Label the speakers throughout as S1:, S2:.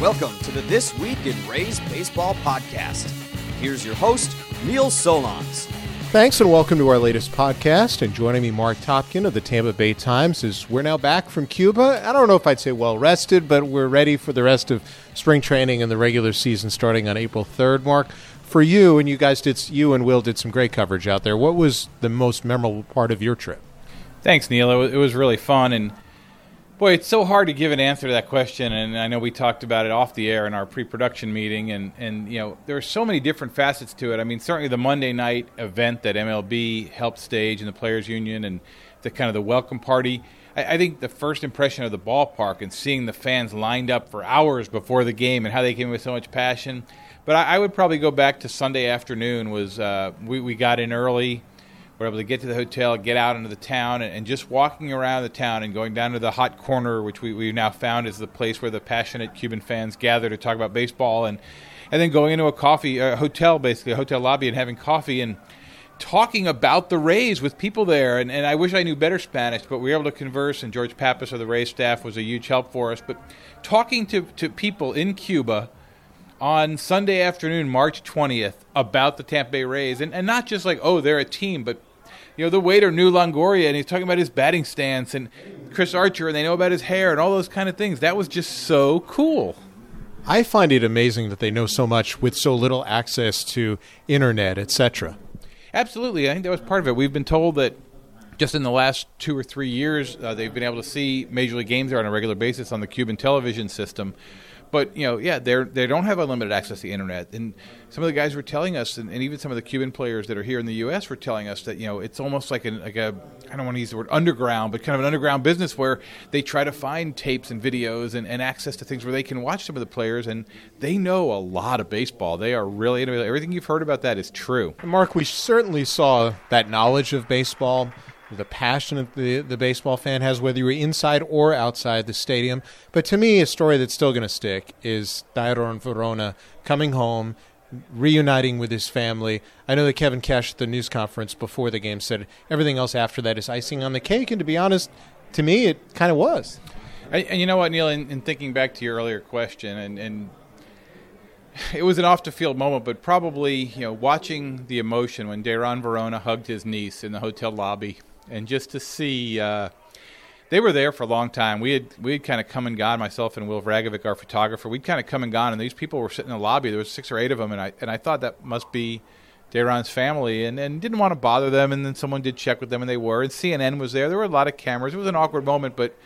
S1: Welcome to the This Week in Rays Baseball podcast. Here's your host, Neil Solondz.
S2: Thanks and welcome to our latest podcast. And joining me, Mark Topkin of the Tampa Bay Times, is we're now back from Cuba. I don't know if I'd say well rested, but we're ready for the rest of spring training and the regular season starting on April 3rd. Mark, for you and you guys did, you and Will did some great coverage out there. What was the most memorable part of your trip?
S3: Thanks, Neil. It was really fun and Boy, it's so hard to give an answer to that question, and I know we talked about it off the air in our pre-production meeting, and, and you know there are so many different facets to it. I mean, certainly the Monday night event that MLB helped stage and the Players Union, and the kind of the welcome party. I, I think the first impression of the ballpark and seeing the fans lined up for hours before the game and how they came with so much passion. But I, I would probably go back to Sunday afternoon. Was uh, we we got in early we're able to get to the hotel, get out into the town, and, and, just walking around the town and going down to the hot corner, which we, we've now found is the place where the passionate Cuban fans gather to talk about baseball, and and then going into a coffee a hotel, basically a hotel lobby, and having coffee and talking about the Rays with people there. And, and I wish I knew better Spanish, but we were able to converse, and George Pappas of the Rays staff was a huge help for us. But talking to, to people in Cuba on Sunday afternoon, March 20th, about the Tampa Bay Rays, and, and not just like, oh, they're a team, but you know, the waiter knew Longoria, and he's talking about his batting stance, and Chris Archer, and they know about his hair and all those kind of things. That was just so cool.
S2: I find it amazing that they know so much with so little access to internet, etc.
S3: Absolutely, I think that was part of it. We've been told that just in the last two or three years, uh, they've been able to see major league games there on a regular basis on the Cuban television system. But you know, yeah, they they don't have unlimited access to the internet, and some of the guys were telling us, and, and, even some of the Cuban players that are here in the U.S. were telling us that you know it's almost like an like a I don't want to use the word underground, but kind of an underground business where they try to find tapes and videos and, and access to things where they can watch some of the players, and they know a lot of baseball. They are really everything you've heard about that is true.
S2: Mark, we certainly saw that knowledge of baseball the passion that the, the baseball fan has, whether you're inside or outside the stadium. But to me, a story that's still going to stick is Dayron Varona coming home, reuniting with his family. I know that Kevin Cash at the news conference before the game said everything else after that is icing on the cake. And to be honest, to me, it kind of was.
S3: And you know what, Neil, in, in thinking back to your earlier question, and, and it was an off the field moment, but probably you know watching the emotion when Dayron Varona hugged his niece in the hotel lobby and just to see. Uh, they were there for a long time. We had we had kind of come and gone. Myself and Will Vragovic, our photographer, we'd kind of come and gone, and these people were sitting in the lobby. There was six or eight of them, and I and I thought that must be Dayron's family, and, and didn't want to bother them. And then someone did check with them, and they were. And CNN was there. There were a lot of cameras. It was an awkward moment, but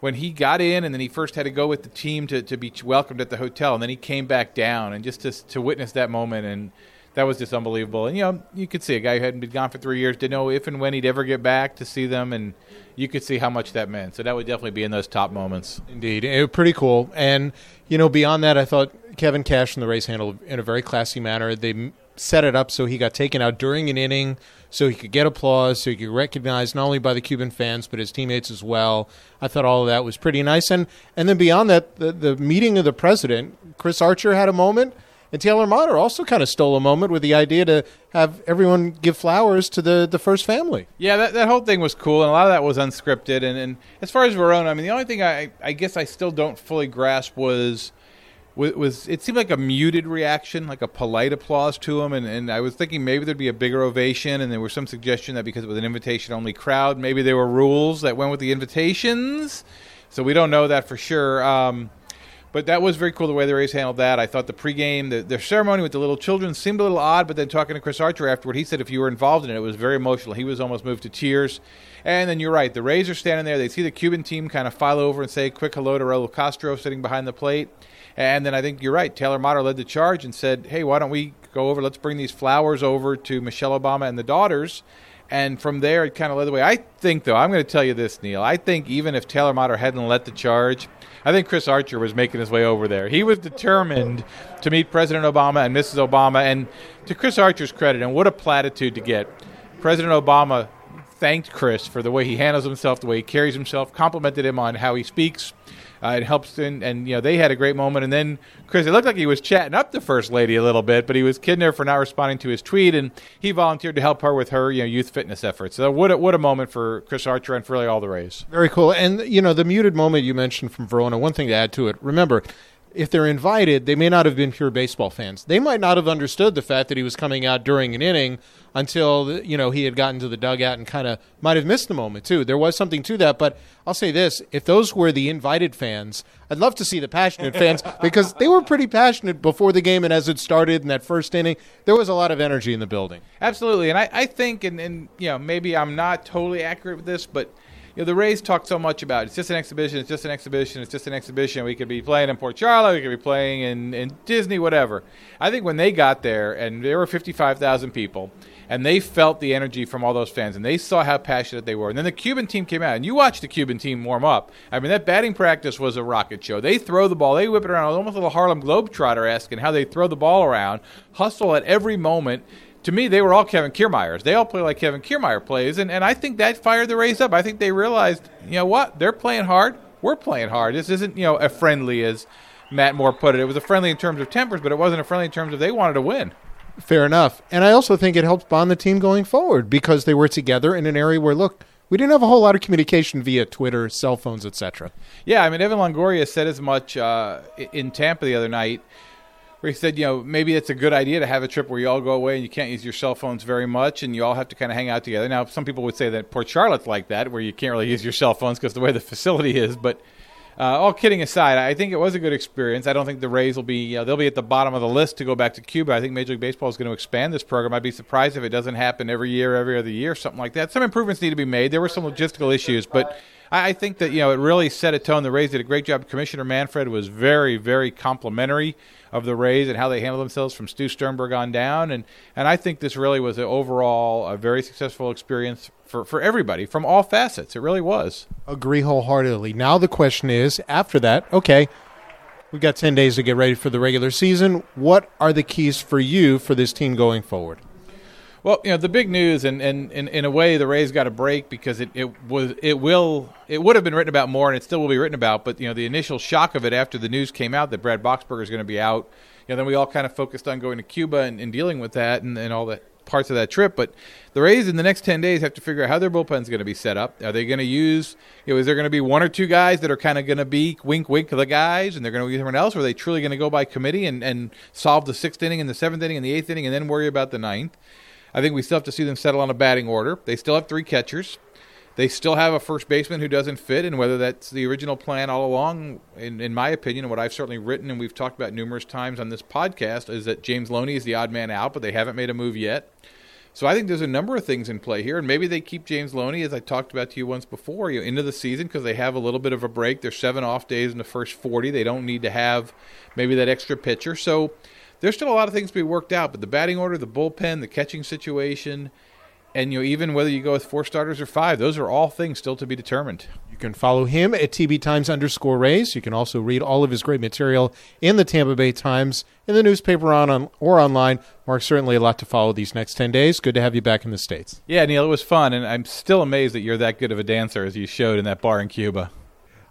S3: when he got in, and then he first had to go with the team to, to be welcomed at the hotel, and then he came back down, and just to to witness that moment and that was just unbelievable. And you know, you could see a guy who hadn't been gone for three years didn't know if and when he'd ever get back to see them, and you could see how much that meant. So that would definitely be in those top moments.
S2: Indeed, it was pretty cool. And you know, beyond that, I thought Kevin Cash and the Rays handled in a very classy manner. They set it up so he got taken out during an inning, so he could get applause, so he could recognize not only by the Cuban fans but his teammates as well. I thought all of that was pretty nice. And and then beyond that, the, the meeting of the president, Chris Archer had a moment and Taylor Motter also kind of stole a moment with the idea to have everyone give flowers to the, the first family.
S3: Yeah, that, that whole thing was cool, and a lot of that was unscripted. And, and as far as Varona, I mean, the only thing I, I guess I still don't fully grasp was was it seemed like a muted reaction, like a polite applause to him, and, and I was thinking maybe there'd be a bigger ovation, and there was some suggestion that because it was an invitation only crowd, maybe there were rules that went with the invitations. So we don't know that for sure. Um, but that was very cool the way the Rays handled that. I thought the pregame, the, the ceremony with the little children seemed a little odd, but then talking to Chris Archer afterward, he said if you were involved in it, it was very emotional. He was almost moved to tears. And then you're right, the Rays are standing there. They see the Cuban team kind of file over and say quick hello to Raul Castro sitting behind the plate. And then I think you're right. Taylor Motter led the charge and said, hey, why don't we go over? Let's bring these flowers over to Michelle Obama and the daughters. And from there, it kind of led the way. I think, though, I'm going to tell you this, Neil. I think even if Taylor Motter hadn't led the charge, I think Chris Archer was making his way over there. He was determined to meet President Obama and Mrs. Obama. And to Chris Archer's credit, and what a platitude to get, President Obama thanked Chris for the way he handles himself, the way he carries himself, complimented him on how he speaks uh, it helps, in, and you know they had a great moment. And then Chris, it looked like he was chatting up the first lady a little bit, but he was kidding her for not responding to his tweet, and he volunteered to help her with her you know youth fitness efforts. So what a, what a moment for Chris Archer and for really all the Rays.
S2: Very cool. And you know the muted moment you mentioned from Varona. One thing to add to it. Remember, if they're invited, they may not have been pure baseball fans. They might not have understood the fact that he was coming out during an inning until you know he had gotten to the dugout and kind of might have missed the moment too. There was something to that, but I'll say this: if those were the invited fans, I'd love to see the passionate fans because they were pretty passionate before the game and as it started in that first inning. There was a lot of energy in the building.
S3: Absolutely, and I, I think, and, and you know, maybe I'm not totally accurate with this, but you know, the Rays talk so much about it's just an exhibition, it's just an exhibition, it's just an exhibition. We could be playing in Port Charlotte, we could be playing in, in Disney, whatever. I think when they got there, and there were 55,000 people, and they felt the energy from all those fans, and they saw how passionate they were. And then the Cuban team came out, and you watched the Cuban team warm up. I mean, that batting practice was a rocket show. They throw the ball, they whip it around, almost like a little Harlem Globetrotter in how they throw the ball around, hustle at every moment to me, they were all Kevin Kiermaiers. They all play like Kevin Kiermaier plays, and, and I think that fired the Rays up. I think they realized, you know what, they're playing hard. We're playing hard. This isn't, you know, a friendly as Matt Moore put it. It was a friendly in terms of tempers, but it wasn't a friendly in terms of they wanted to win.
S2: Fair enough. And I also think it helped bond the team going forward because they were together in an area where, look, we didn't have a whole lot of communication via Twitter, cell phones, etc.
S3: Yeah, I mean, Evan Longoria said as much uh, in Tampa the other night where he said, you know, maybe it's a good idea to have a trip where you all go away and you can't use your cell phones very much and you all have to kind of hang out together. Now, some people would say that Port Charlotte's like that, where you can't really use your cell phones because the way the facility is. But uh, all kidding aside, I think it was a good experience. I don't think the Rays will be, uh, they'll be at the bottom of the list to go back to Cuba. I think Major League Baseball is going to expand this program. I'd be surprised if it doesn't happen every year, every other year, something like that. Some improvements need to be made. There were some logistical issues, but. I think that you know it really set a tone. The Rays did a great job. Commissioner Manfred was very, very complimentary of the Rays and how they handled themselves from Stu Sternberg on down. And, and I think this really was an overall a very successful experience for, for everybody from all facets. It really was.
S2: Agree wholeheartedly. Now the question is after that, okay, we've got 10 days to get ready for the regular season. What are the keys for you for this team going forward?
S3: Well, you know the big news, and, and, and in a way, the Rays got a break because it, it was it will it would have been written about more, and it still will be written about. But you know the initial shock of it after the news came out that Brad Boxberger is going to be out. You know, then we all kind of focused on going to Cuba and, and dealing with that and, and all the parts of that trip. But the Rays in the next ten days have to figure out how their bullpen is going to be set up. Are they going to use? You know, is there going to be one or two guys that are kind of going to be wink wink the guys, and they're going to use someone else? Or are they truly going to go by committee and, and solve the sixth inning and the seventh inning and the eighth inning, and then worry about the ninth? I think we still have to see them settle on a batting order. They still have three catchers. They still have a first baseman who doesn't fit, and whether that's the original plan all along, in, in my opinion, and what I've certainly written and we've talked about numerous times on this podcast, is that James Loney is the odd man out, but they haven't made a move yet. So I think there's a number of things in play here, and maybe they keep James Loney, as I talked about to you once before, you know, into the season because they have a little bit of a break. There's seven off days in the first 40. They don't need to have maybe that extra pitcher. So there's still a lot of things to be worked out, but the batting order, the bullpen, the catching situation, and you know even whether you go with four starters or five, those are all things still to be determined.
S2: You can follow him at TB Times underscore Rays. You can also read all of his great material in the Tampa Bay Times, in the newspaper on, on or online. Mark, certainly a lot to follow these next 10 days. Good to have you back in the States.
S3: Yeah, Neil, it was fun, and I'm still amazed that you're that good of a dancer as you showed in that bar in Cuba.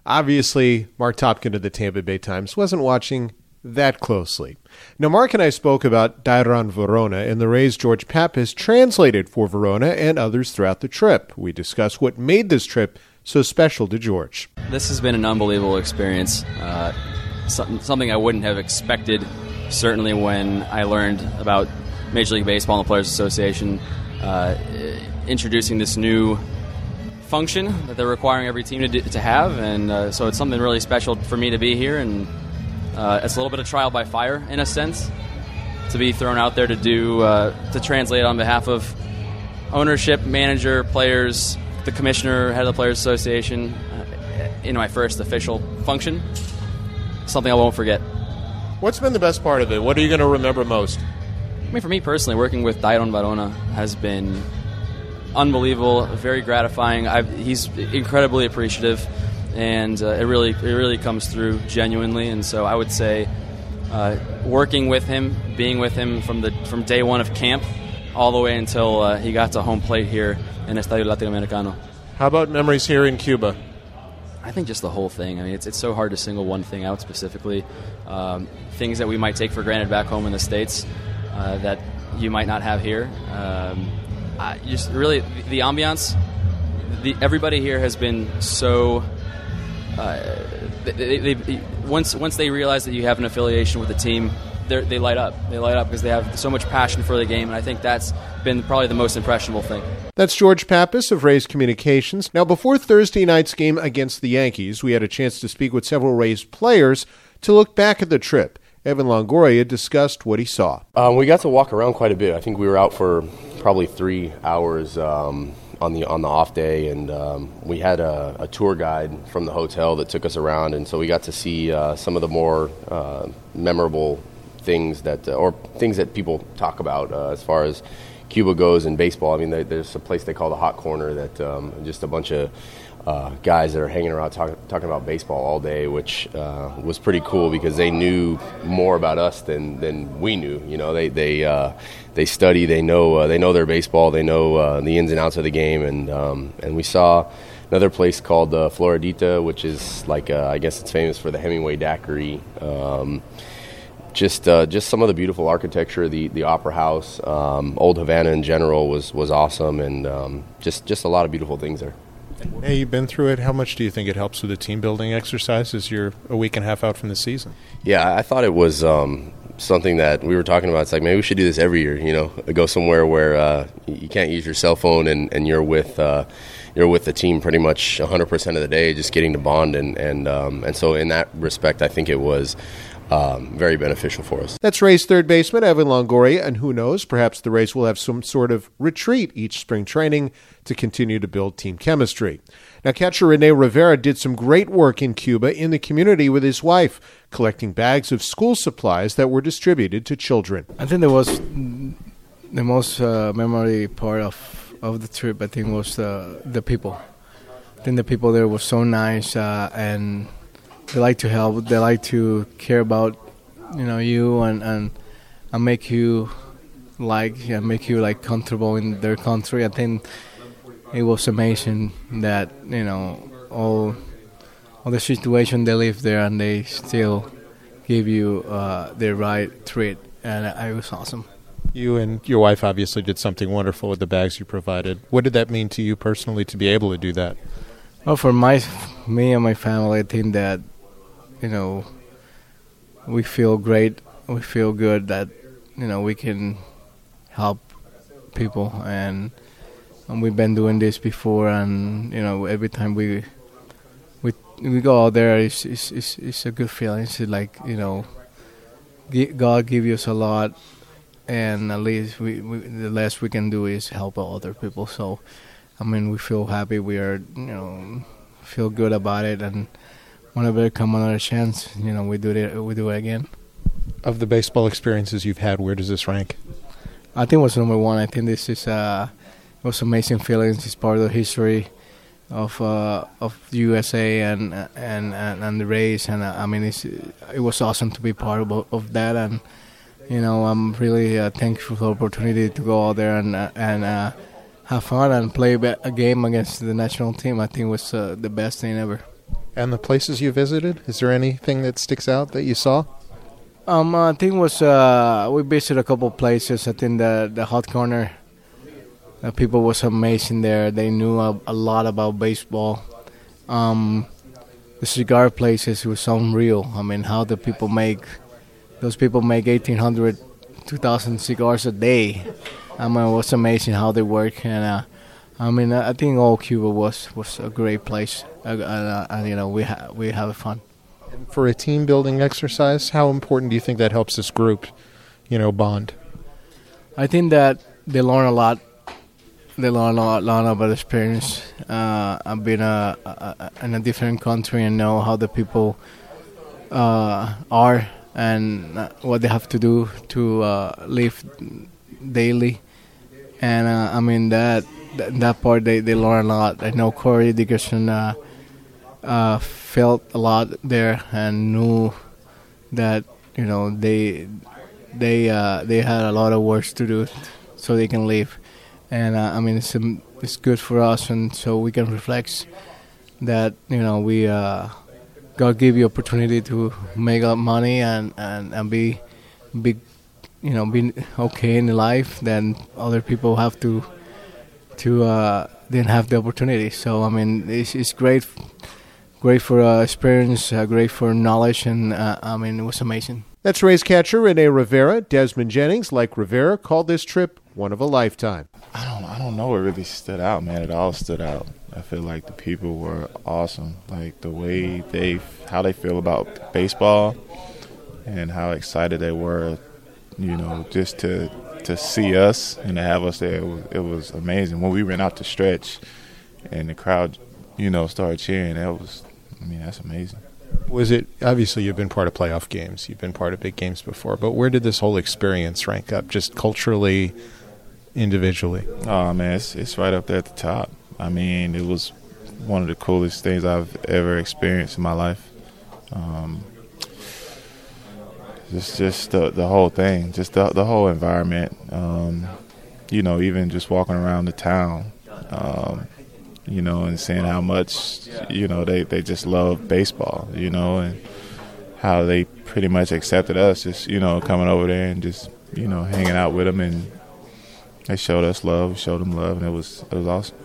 S2: Obviously, Mark Topkin of the Tampa Bay Times wasn't watching that closely. Now, Mark and I spoke about Dayron Varona, and the Rays' George Pappas translated for Varona and others throughout the trip. We discussed what made this trip so special to George.
S4: This has been an unbelievable experience. Uh, something I wouldn't have expected, certainly when I learned about Major League Baseball and the Players Association uh, introducing this new function that they're requiring every team to, do, to have. And uh, so it's something really special for me to be here and uh, it's a little bit of trial by fire in a sense to be thrown out there to do uh, to translate on behalf of ownership, manager, players, the commissioner, head of the Players Association uh, in my first official function. Something I won't forget.
S2: What's been the best part of it? What are you going to remember most?
S4: I mean, for me personally, working with Dayron Varona has been unbelievable, very gratifying. I've, he's incredibly appreciative and uh, it really it really comes through genuinely. And so I would say, uh, working with him, being with him from the from day one of camp, all the way until uh, he got to home plate here in Estadio Latinoamericano.
S2: How about memories here in Cuba?
S4: I think just the whole thing. I mean, it's, it's so hard to single one thing out specifically. Um, things that we might take for granted back home in the states uh, that you might not have here. Um, I just really the, the ambiance. The, everybody here has been so uh, they, they, they, once once they realize that you have an affiliation with the team, they light up. They light up because they have so much passion for the game, and I think that's been probably the most impressionable thing.
S2: That's George Pappas of Rays Communications. Now, before Thursday night's game against the Yankees, we had a chance to speak with several Rays players to look back at the trip. Evan Longoria discussed what he saw.
S5: Um, we got to walk around quite a bit. I think we were out for probably three hours. Um, on the on the off day, and um, we had a, a, tour guide from the hotel that took us around, and so we got to see uh, some of the more uh, memorable things that, uh, or things that people talk about uh, as far as Cuba goes in baseball. I mean, there's a place they call the Hot Corner that um, just a bunch of uh, guys that are hanging around talk, talking about baseball all day, which uh, was pretty cool because they knew more about us than, than we knew. You know, they they uh, they study, they know uh, they know their baseball, they know uh, the ins and outs of the game, and um, and we saw another place called uh, Floridita, which is like I guess it's famous for the Hemingway daiquiri. Um, just uh, just some of the beautiful architecture, the the opera house, um, old Havana in general was was awesome, and um, just just a lot of beautiful things there.
S2: Hey, you've been through it. How much do you think it helps with the team building exercise as you're a week and a half out from the season?
S5: Yeah, I thought it was um, something that we were talking about. It's like maybe we should do this every year. You know, go somewhere where uh, you can't use your cell phone and, and you're with. Uh, you're with the team pretty much 100% of the day, just getting to bond, and and um, and so in that respect, I think it was um, very beneficial for us.
S2: That's Rays third baseman Evan Longoria, and who knows, perhaps the Rays will have some sort of retreat each spring training to continue to build team chemistry. Now, catcher Rene Rivera did some great work in Cuba in the community with his wife, collecting bags of school supplies that were distributed to children.
S6: I think that was the most uh, memory part of of the trip. I think was the the people. I think the people there were so nice uh, and they like to help. They like to care about you know you and and, and make you like and make you like comfortable in their country. I think it was amazing that you know all all the situation they live there and they still give you uh, the right treat, and it was awesome.
S2: You and your wife obviously did something wonderful with the bags you provided. What did that mean to you personally to be able to do that?
S6: Well, for my me and my family, I think that you know, we feel great. We feel good that you know we can help people, and, and we've been doing this before. And you know, every time we we we go out there, it's it's it's, it's a good feeling. It's like you know, God give us a lot, and at least we, we the less we can do is help other people. So, I mean, we feel happy. We are you know feel good about it, and whenever come another chance, you know, we do it. We do it again.
S2: Of the baseball experiences you've had, where does this rank?
S6: I think it was number one. I think this is uh, it was amazing feelings. It's part of the history of uh, of USA and and and, and the Rays. And uh, I mean, it's, it was awesome to be part of, of that. And you know, I'm really uh, thankful for the opportunity to go out there and uh, and uh, have fun and play a game against the national team. I think it was uh, the best thing ever.
S2: And the places you visited, is there anything that sticks out that you saw?
S6: Um, I think was uh, we visited a couple places. I think the the hot corner, the people was amazing there. They knew a, a lot about baseball. Um, the cigar places was unreal. I mean, how the people make those people make 1,800, 2,000 cigars a day. I mean, it was amazing how they work and. Uh, I mean, I think all Cuba was was a great place, uh, uh, and you know we ha- we have fun.
S2: And for a team building exercise, how important do you think that helps this group, you know, bond?
S6: I think that they learn a lot. They learn a lot, learn about experience. Uh, I've been a, a, in a different country and know how the people uh, are and uh, what they have to do to uh, live daily. And I mean that th- that part they, they learn a lot. I know Corey Dickerson uh, uh, felt a lot there and knew that you know they they uh, they had a lot of work to do so they can leave. And uh, I mean it's um, it's good for us, and so we can reflect that you know we uh, God give you opportunity to make up money and and and be big you know be okay in life. Then other people have to to uh, didn't have the opportunity. So I mean, it's, it's great great for uh, experience, uh, great for knowledge, and uh, I mean it was amazing.
S2: That's Rays catcher Rene Rivera. Desmond Jennings, like Rivera, called this trip one of a lifetime.
S7: I don't I don't know what really stood out, man. It all stood out. I feel like the people were awesome. Like the way they how they feel about baseball and how excited they were, you know, just to to see us and to have us there. It was, it was amazing. When we went out to stretch and the crowd, you know, started cheering, that was I mean, that's amazing.
S2: Was it obviously you've been part of playoff games, you've been part of big games before, but where did this whole experience rank up just culturally, individually?
S7: Oh man, it's it's right up there at the top. I mean, it was one of the coolest things I've ever experienced in my life. Um, just just the the whole thing, just the the whole environment. Um, you know, even just walking around the town, um, you know, and seeing how much you know they they just love baseball, you know, and how they pretty much accepted us, just you know, coming over there and just you know hanging out with them, and they showed us love, showed them love, and it was it was awesome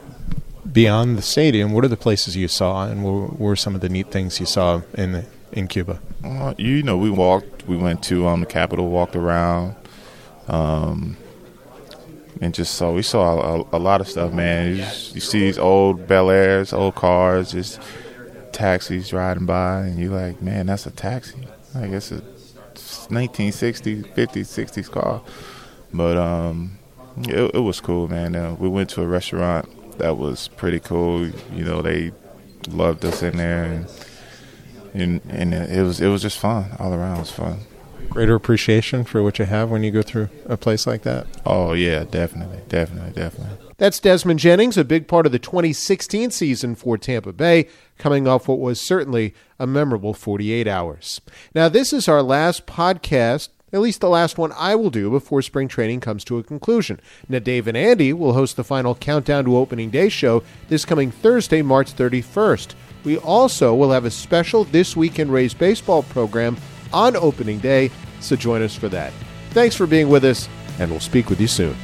S2: beyond the stadium, what are the places you saw, and what were some of the neat things you saw in the, in Cuba?
S7: Uh, you know, we walked. We went to um, the Capitol, walked around, um, and just saw. We saw a, a lot of stuff, man. You, you, see these old Bel Airs, old cars, just taxis riding by, and you're like, man, that's a taxi. I guess it's 1960s, 50s, 60s car. But um, it, it was cool, man. Uh, we went to a restaurant that was pretty cool. You know, they loved us in there, and and, and it was it was just fun all around. It was fun.
S2: Greater appreciation for what you have when you go through a place like that.
S7: Oh yeah, definitely, definitely, definitely.
S2: That's Desmond Jennings, a big part of the 2016 season for Tampa Bay, coming off what was certainly a memorable 48 hours. Now, this is our last podcast at least the last one I will do before spring training comes to a conclusion. Now, Dave and Andy will host the final Countdown to Opening Day show this coming Thursday, March 31st. We also will have a special This Week in Rays baseball program on opening day, so join us for that. Thanks for being with us, and we'll speak with you soon.